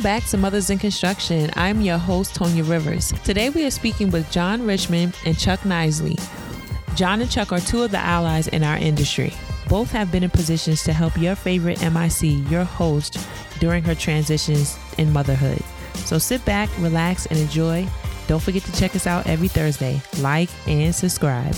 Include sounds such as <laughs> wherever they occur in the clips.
Welcome back to Mothers in Construction. I'm your host, Tonya Rivers. Today we are speaking with John Richmond and Chuck Nisley. John and Chuck are two of the allies in our industry. Both have been in positions to help your favorite MIC, your host, during her transitions in motherhood. So sit back, relax, and enjoy. Don't forget to check us out every Thursday. Like and subscribe.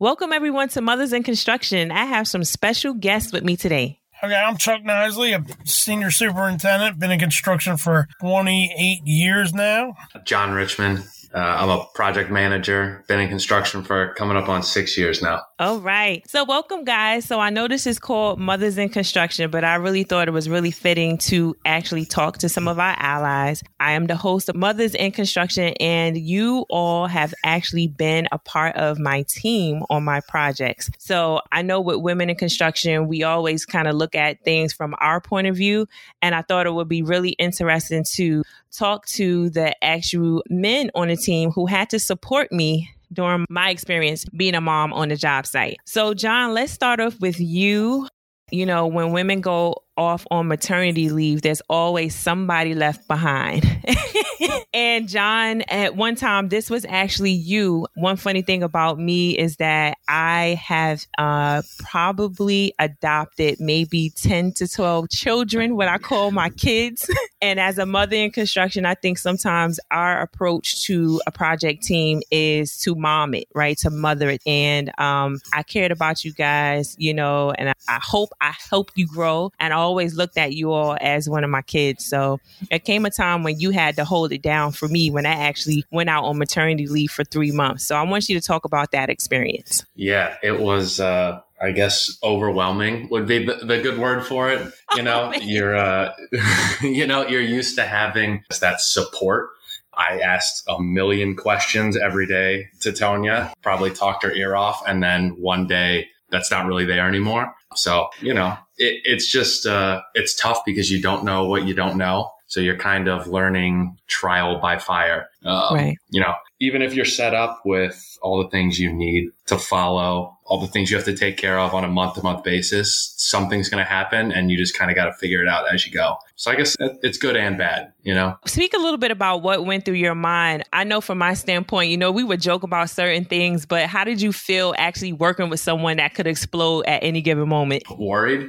Welcome, everyone, to Mothers in Construction. I have some special guests with me today. Okay, I'm Chuck Nisley, a senior superintendent, been in construction for 28 years now. John Richmond, uh, I'm a project manager, been in construction for coming up on six years now. All right. So, welcome, guys. So, I know this is called Mothers in Construction, but I really thought it was really fitting to actually talk to some of our allies. I am the host of Mothers in Construction, and you all have actually been a part of my team on my projects. So, I know with women in construction, we always kind of look at things from our point of view, and I thought it would be really interesting to talk to the actual men on the team who had to support me during my experience being a mom on the job site. So, John, let's start off with you. You know, when women go off on maternity leave, there's always somebody left behind. <laughs> and John, at one time, this was actually you. One funny thing about me is that I have uh, probably adopted maybe 10 to 12 children, what I call my kids. <laughs> and as a mother in construction, I think sometimes our approach to a project team is to mom it, right? To mother it. And um, I cared about you guys, you know, and I, I hope I help you grow. And I always looked at you all as one of my kids. So it came a time when you had to hold it down for me when I actually went out on maternity leave for three months. So I want you to talk about that experience. Yeah, it was. Uh, I guess overwhelming would be the, the good word for it. You know, <laughs> oh, you're, uh, <laughs> you know, you're used to having that support I asked a million questions every day to Tonya, probably talked her ear off. And then one day that's not really there anymore. So, you know, it, it's just, uh, it's tough because you don't know what you don't know. So you're kind of learning trial by fire. Um, right. You know, even if you're set up with all the things you need to follow, all the things you have to take care of on a month to month basis, something's going to happen and you just kind of got to figure it out as you go. So I guess it's good and bad, you know? Speak a little bit about what went through your mind. I know from my standpoint, you know, we would joke about certain things, but how did you feel actually working with someone that could explode at any given moment? Worried.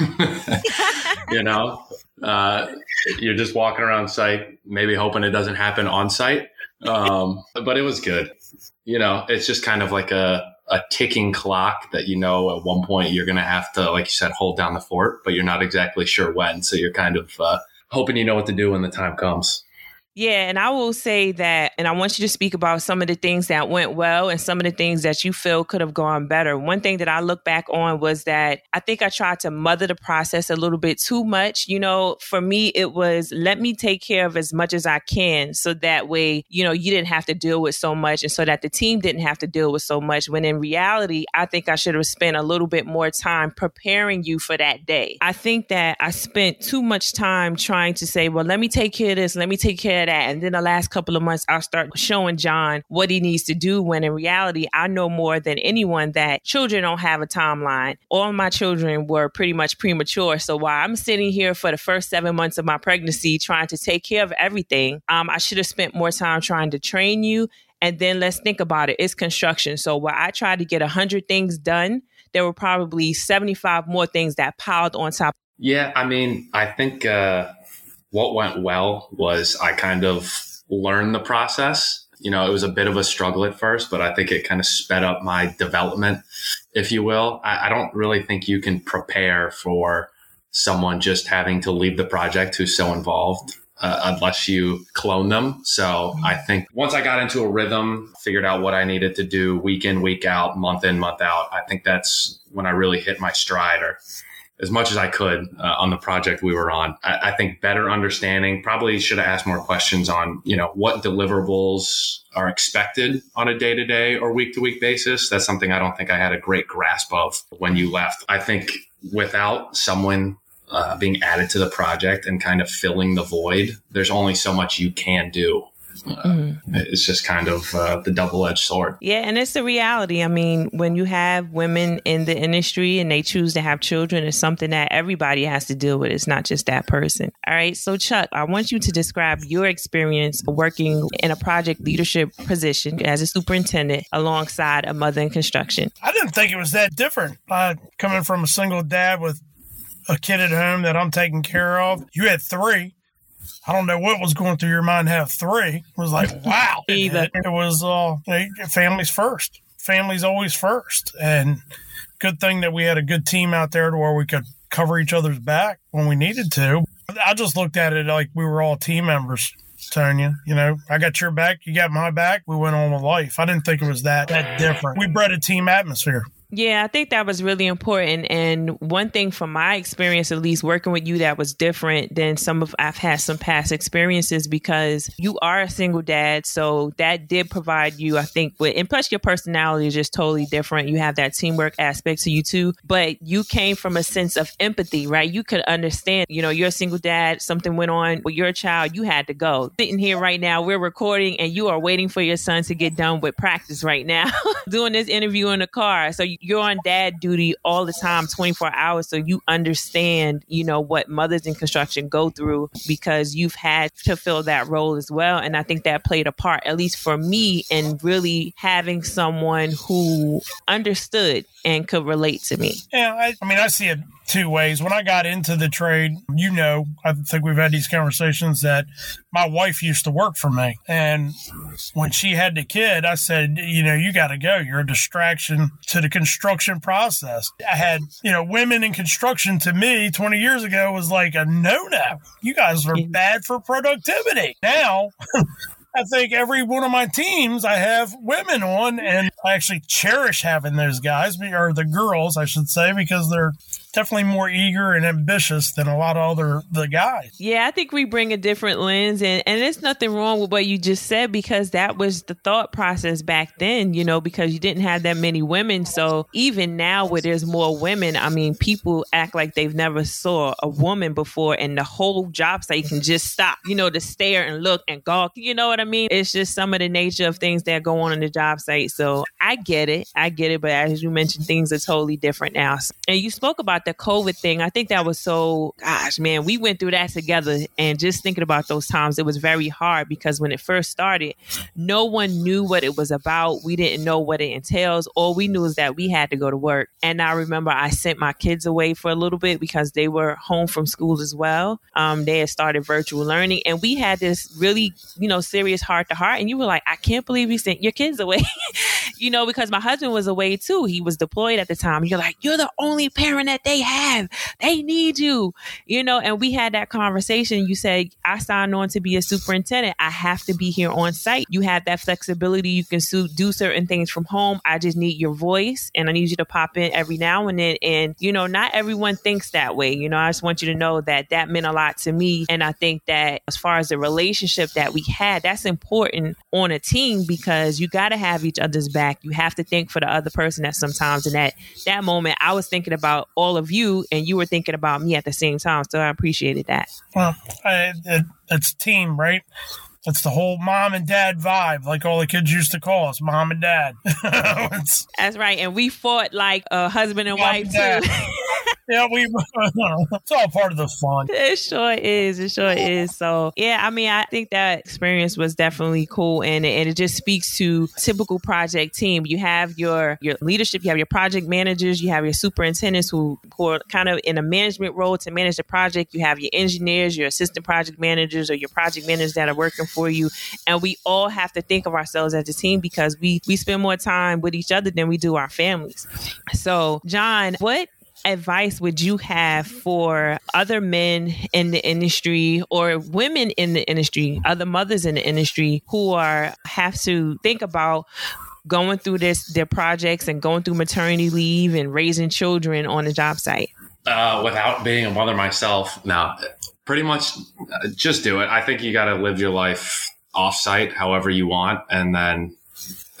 <laughs> you know, uh, you're just walking around site, maybe hoping it doesn't happen on site. Um, but it was good. You know, it's just kind of like a, a ticking clock that you know at one point you're going to have to, like you said, hold down the fort, but you're not exactly sure when. So you're kind of uh, hoping you know what to do when the time comes. Yeah, and I will say that, and I want you to speak about some of the things that went well and some of the things that you feel could have gone better. One thing that I look back on was that I think I tried to mother the process a little bit too much. You know, for me, it was let me take care of as much as I can so that way, you know, you didn't have to deal with so much and so that the team didn't have to deal with so much. When in reality, I think I should have spent a little bit more time preparing you for that day. I think that I spent too much time trying to say, well, let me take care of this, let me take care of that. And then the last couple of months, I'll start showing John what he needs to do when in reality, I know more than anyone that children don't have a timeline. All my children were pretty much premature. So while I'm sitting here for the first seven months of my pregnancy trying to take care of everything, um, I should have spent more time trying to train you. And then let's think about it. It's construction. So while I tried to get 100 things done, there were probably 75 more things that piled on top. Yeah, I mean, I think uh, what went well was I kind of learned the process. You know, it was a bit of a struggle at first, but I think it kind of sped up my development, if you will. I, I don't really think you can prepare for someone just having to leave the project who's so involved. Uh, unless you clone them. So I think once I got into a rhythm, figured out what I needed to do week in, week out, month in, month out, I think that's when I really hit my stride or as much as I could uh, on the project we were on. I, I, think better understanding, probably should have asked more questions on, you know, what deliverables are expected on a day to day or week to week basis. That's something I don't think I had a great grasp of when you left. I think without someone uh, being added to the project and kind of filling the void, there's only so much you can do. Mm-hmm. it's just kind of uh, the double edged sword. Yeah, and it's the reality. I mean, when you have women in the industry and they choose to have children, it's something that everybody has to deal with. It's not just that person. All right. So, Chuck, I want you to describe your experience working in a project leadership position as a superintendent alongside a mother in construction. I didn't think it was that different. Uh, coming from a single dad with a kid at home that I'm taking care of, you had three. I don't know what was going through your mind to have three. It was like, <laughs> wow. Either. It, was uh, families first. Families always first. And good thing that we had a good team out there to where we could cover each other's back when we needed to. I just looked at it like we were all team members. Tonya, you know, I got your back, you got my back. We went on with life. I didn't think it was that that different. We bred a team atmosphere. Yeah, I think that was really important. And one thing from my experience, at least working with you, that was different than some of I've had some past experiences because you are a single dad. So that did provide you, I think, with, and plus your personality is just totally different. You have that teamwork aspect to you too, but you came from a sense of empathy, right? You could understand, you know, you're a single dad, something went on with your child, you had to go. Sitting here right now, we're recording and you are waiting for your son to get done with practice right now, <laughs> doing this interview in the car. So you're on dad duty all the time, 24 hours. So you understand, you know, what mothers in construction go through because you've had to fill that role as well. And I think that played a part, at least for me, in really having someone who understood and could relate to me. Yeah, I, I mean, I see it two ways. When I got into the trade, you know, I think we've had these conversations that my wife used to work for me. And when she had the kid, I said, you know, you got to go. You're a distraction to the construction process. I had, you know, women in construction to me 20 years ago was like a no no. You guys are bad for productivity. Now, <laughs> I think every one of my teams I have women on, and I actually cherish having those guys, or the girls, I should say, because they're definitely more eager and ambitious than a lot of other the guys. Yeah, I think we bring a different lens and and there's nothing wrong with what you just said because that was the thought process back then, you know, because you didn't have that many women. So even now where there's more women, I mean, people act like they've never saw a woman before and the whole job site can just stop, you know, to stare and look and gawk. You know what I mean? It's just some of the nature of things that go on in the job site. So I get it. I get it. But as you mentioned, things are totally different now. And you spoke about the COVID thing, I think that was so, gosh, man, we went through that together. And just thinking about those times, it was very hard because when it first started, no one knew what it was about. We didn't know what it entails. All we knew is that we had to go to work. And I remember I sent my kids away for a little bit because they were home from school as well. Um, they had started virtual learning. And we had this really, you know, serious heart to heart. And you were like, I can't believe you sent your kids away, <laughs> you know, because my husband was away too. He was deployed at the time. You're like, you're the only parent that they have. They need you, you know. And we had that conversation. You said, I signed on to be a superintendent. I have to be here on site. You have that flexibility. You can do certain things from home. I just need your voice and I need you to pop in every now and then. And, you know, not everyone thinks that way. You know, I just want you to know that that meant a lot to me. And I think that as far as the relationship that we had, that's important on a team because you got to have each other's back. You have to think for the other person at sometimes. And that, that moment, I was thinking about all of you and you were thinking about me at the same time. So I appreciated that. Well, I, it, it's team, right? It's the whole mom and dad vibe, like all the kids used to call us, mom and dad. <laughs> That's right. And we fought like a husband and wife, and too. <laughs> yeah, we. <laughs> it's all part of the fun. It sure is. It sure is. So yeah, I mean, I think that experience was definitely cool, and and it just speaks to typical project team. You have your your leadership, you have your project managers, you have your superintendents who who are kind of in a management role to manage the project. You have your engineers, your assistant project managers, or your project managers that are working for you, and we all have to think of ourselves as a team because we we spend more time with each other than we do our families. So, John, what advice would you have for other men in the industry or women in the industry, other mothers in the industry who are have to think about going through this their projects and going through maternity leave and raising children on the job site? Uh, without being a mother myself, now pretty much uh, just do it. I think you got to live your life offsite however you want, and then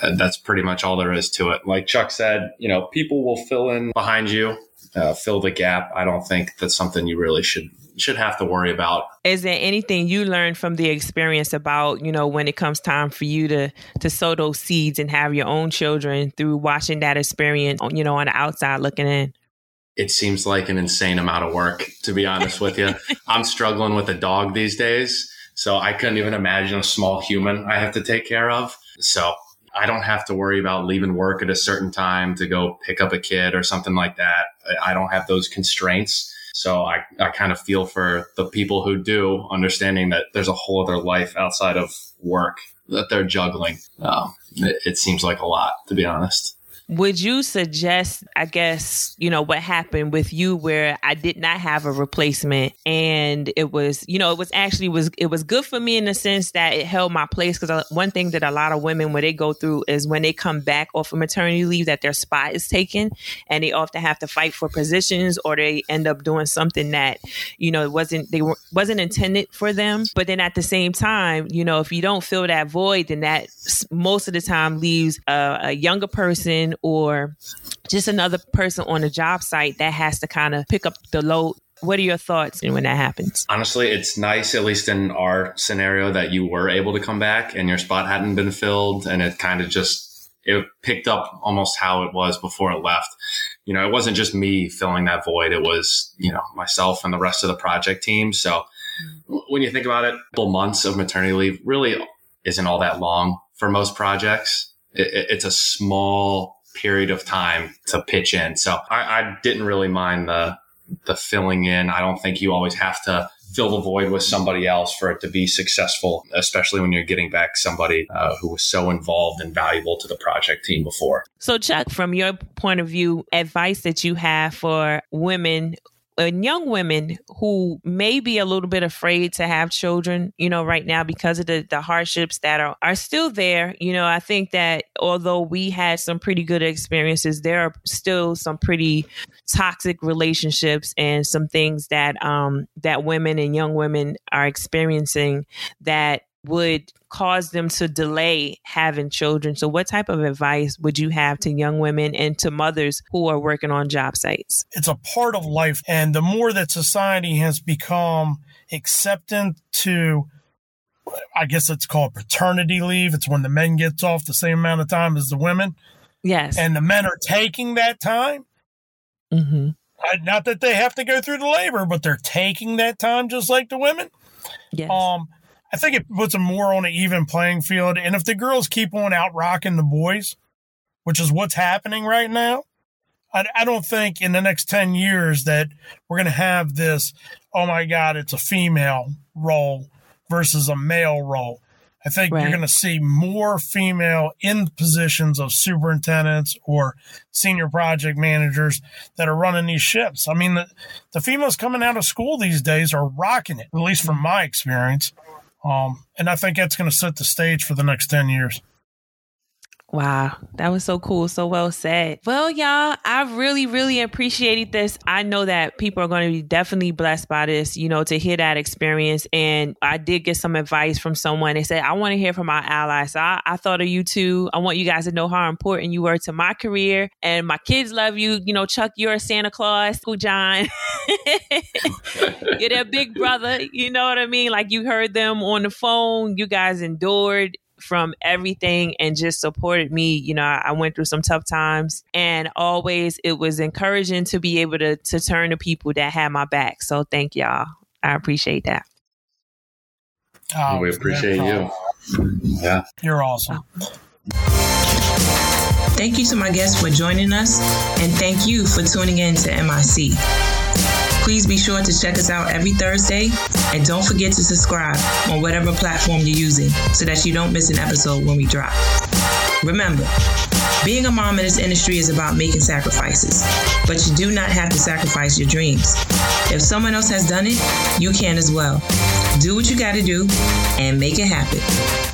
uh, that's pretty much all there is to it. Like Chuck said, you know, people will fill in behind you uh, fill the gap, I don't think that's something you really should should have to worry about. Is there anything you learned from the experience about, you know, when it comes time for you to to sow those seeds and have your own children through watching that experience, you know, on the outside looking in? It seems like an insane amount of work, to be honest with you. <laughs> I'm struggling with a dog these days, so I couldn't even imagine a small human I have to take care of. So I don't have to worry about leaving work at a certain time to go pick up a kid or something like that. I don't have those constraints. So I, I kind of feel for the people who do, understanding that there's a whole other life outside of work that they're juggling. Um, it, it seems like a lot, to be honest. Would you suggest, I guess, you know, what happened with you where I did not have a replacement and it was, you know, it was actually was it was good for me in the sense that it held my place because uh, one thing that a lot of women when they go through is when they come back off of maternity leave that their spot is taken and they often have to fight for positions or they end up doing something that, you know, wasn't they were, wasn't intended for them. But then at the same time, you know, if you don't fill that void, then that most of the time leaves a, a younger person or just another person on a job site that has to kind of pick up the load what are your thoughts when that happens? Honestly, it's nice, at least in our scenario, that you were able to come back and your spot hadn't been filled, and it kind of just it picked up almost how it was before it left. You know, it wasn't just me filling that void; it was you know myself and the rest of the project team. So when you think about it, couple months of maternity leave really isn't all that long for most projects. It, it's a small period of time to pitch in. So I, I didn't really mind the the filling in. I don't think you always have to fill the void with somebody else for it to be successful, especially when you're getting back somebody uh, who was so involved and valuable to the project team before. So, Chuck, from your point of view, advice that you have for women and young women who may be a little bit afraid to have children, you know, right now because of the, the hardships that are, are still there. You know, I think that although we had some pretty good experiences, there are still some pretty toxic relationships and some things that um that women and young women are experiencing that would cause them to delay having children. So, what type of advice would you have to young women and to mothers who are working on job sites? It's a part of life. And the more that society has become acceptant to, I guess it's called paternity leave, it's when the men gets off the same amount of time as the women. Yes. And the men are taking that time. Mm-hmm. Not that they have to go through the labor, but they're taking that time just like the women. Yes. Um, I think it puts them more on an even playing field. And if the girls keep on out rocking the boys, which is what's happening right now, I, I don't think in the next 10 years that we're going to have this, oh my God, it's a female role versus a male role. I think right. you're going to see more female in positions of superintendents or senior project managers that are running these ships. I mean, the, the females coming out of school these days are rocking it, at least from my experience. Um, and I think that's going to set the stage for the next 10 years. Wow, that was so cool. So well said. Well, y'all, I really, really appreciated this. I know that people are going to be definitely blessed by this, you know, to hear that experience. And I did get some advice from someone. They said, I want to hear from our allies. So I, I thought of you too. I want you guys to know how important you were to my career. And my kids love you. You know, Chuck, you're a Santa Claus. Uncle John. <laughs> <laughs> you're their big brother. You know what I mean? Like you heard them on the phone. You guys endured from everything and just supported me. You know, I went through some tough times and always it was encouraging to be able to to turn to people that had my back. So thank y'all. I appreciate that. Oh, we appreciate you. Yeah. You're awesome. Thank you to my guests for joining us, and thank you for tuning in to MIC. Please be sure to check us out every Thursday and don't forget to subscribe on whatever platform you're using so that you don't miss an episode when we drop. Remember, being a mom in this industry is about making sacrifices, but you do not have to sacrifice your dreams. If someone else has done it, you can as well. Do what you got to do and make it happen.